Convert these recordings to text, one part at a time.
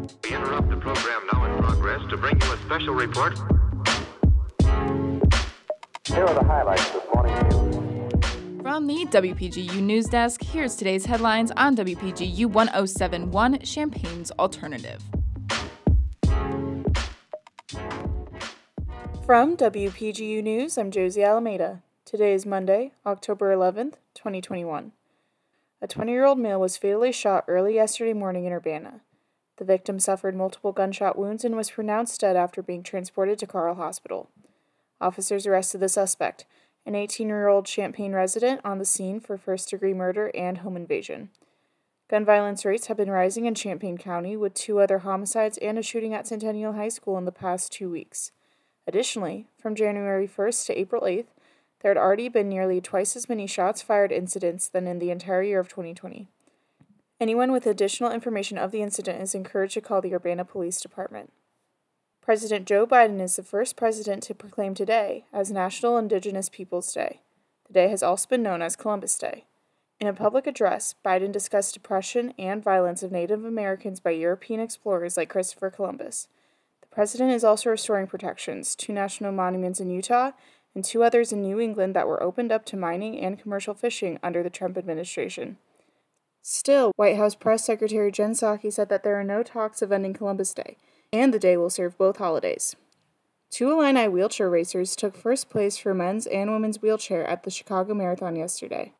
We interrupt the program now in progress to bring you a special report. Here are the highlights this morning's news. From the WPGU News Desk, here's today's headlines on WPGU 1071 Champaign's Alternative. From WPGU News, I'm Josie Almeida. Today is Monday, October 11th, 2021. A 20 year old male was fatally shot early yesterday morning in Urbana. The victim suffered multiple gunshot wounds and was pronounced dead after being transported to Carle Hospital. Officers arrested the suspect, an 18 year old Champaign resident, on the scene for first degree murder and home invasion. Gun violence rates have been rising in Champaign County, with two other homicides and a shooting at Centennial High School in the past two weeks. Additionally, from January 1st to April 8th, there had already been nearly twice as many shots fired incidents than in the entire year of 2020. Anyone with additional information of the incident is encouraged to call the Urbana Police Department. President Joe Biden is the first president to proclaim today as National Indigenous Peoples Day. The day has also been known as Columbus Day. In a public address, Biden discussed oppression and violence of Native Americans by European explorers like Christopher Columbus. The president is also restoring protections to national monuments in Utah and two others in New England that were opened up to mining and commercial fishing under the Trump administration. Still, White House Press Secretary Jen Psaki said that there are no talks of ending Columbus Day, and the day will serve both holidays. Two Illini wheelchair racers took first place for men's and women's wheelchair at the Chicago Marathon yesterday.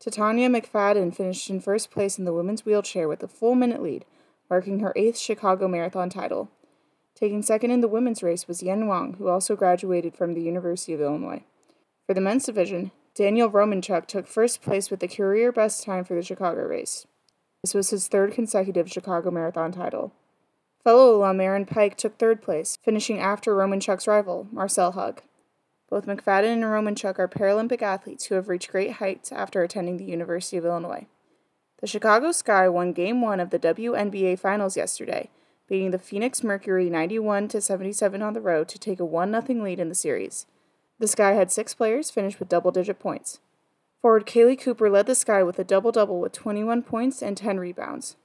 Tatyana McFadden finished in first place in the women's wheelchair with a full minute lead, marking her eighth Chicago Marathon title. Taking second in the women's race was Yen Hoang, who also graduated from the University of Illinois. For the men's division, Daniel Romanchuk took first place with the career best time for the Chicago race. This was his third consecutive Chicago Marathon title. Fellow alum Aaron Pike took third place, finishing after Romanchuk's rival, Marcel Hug. Both McFadden and Romanchuk are Paralympic athletes who have reached great heights after attending the University of Illinois. The Chicago Sky won Game 1 of the WNBA Finals yesterday, beating the Phoenix Mercury 91 to 77 on the road to take a 1 0 lead in the series. The Sky had six players finish with double digit points. Forward Kahleah Copper led the Sky with a double double with 21 points and 10 rebounds.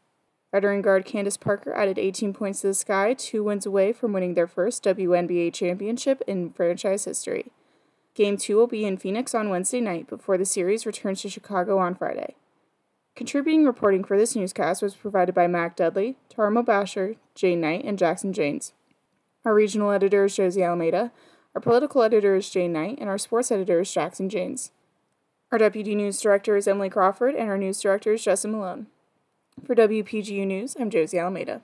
Veteran guard Candace Parker added 18 points to the Sky, two wins away from winning their first WNBA championship in franchise history. Game 2 will be in Phoenix on Wednesday night before the series returns to Chicago on Friday. Contributing reporting for this newscast was provided by Mac Dudley, Tarmo Basher, Jane Knight, and Jackson Janes. Our regional editor is Josie Almeida, our political editor is Jane Knight, and our sports editor is Jackson Janes. Our deputy news director is Emily Crawford, and our news director is Justin Malone. For WPGU News, I'm Josie Almeida.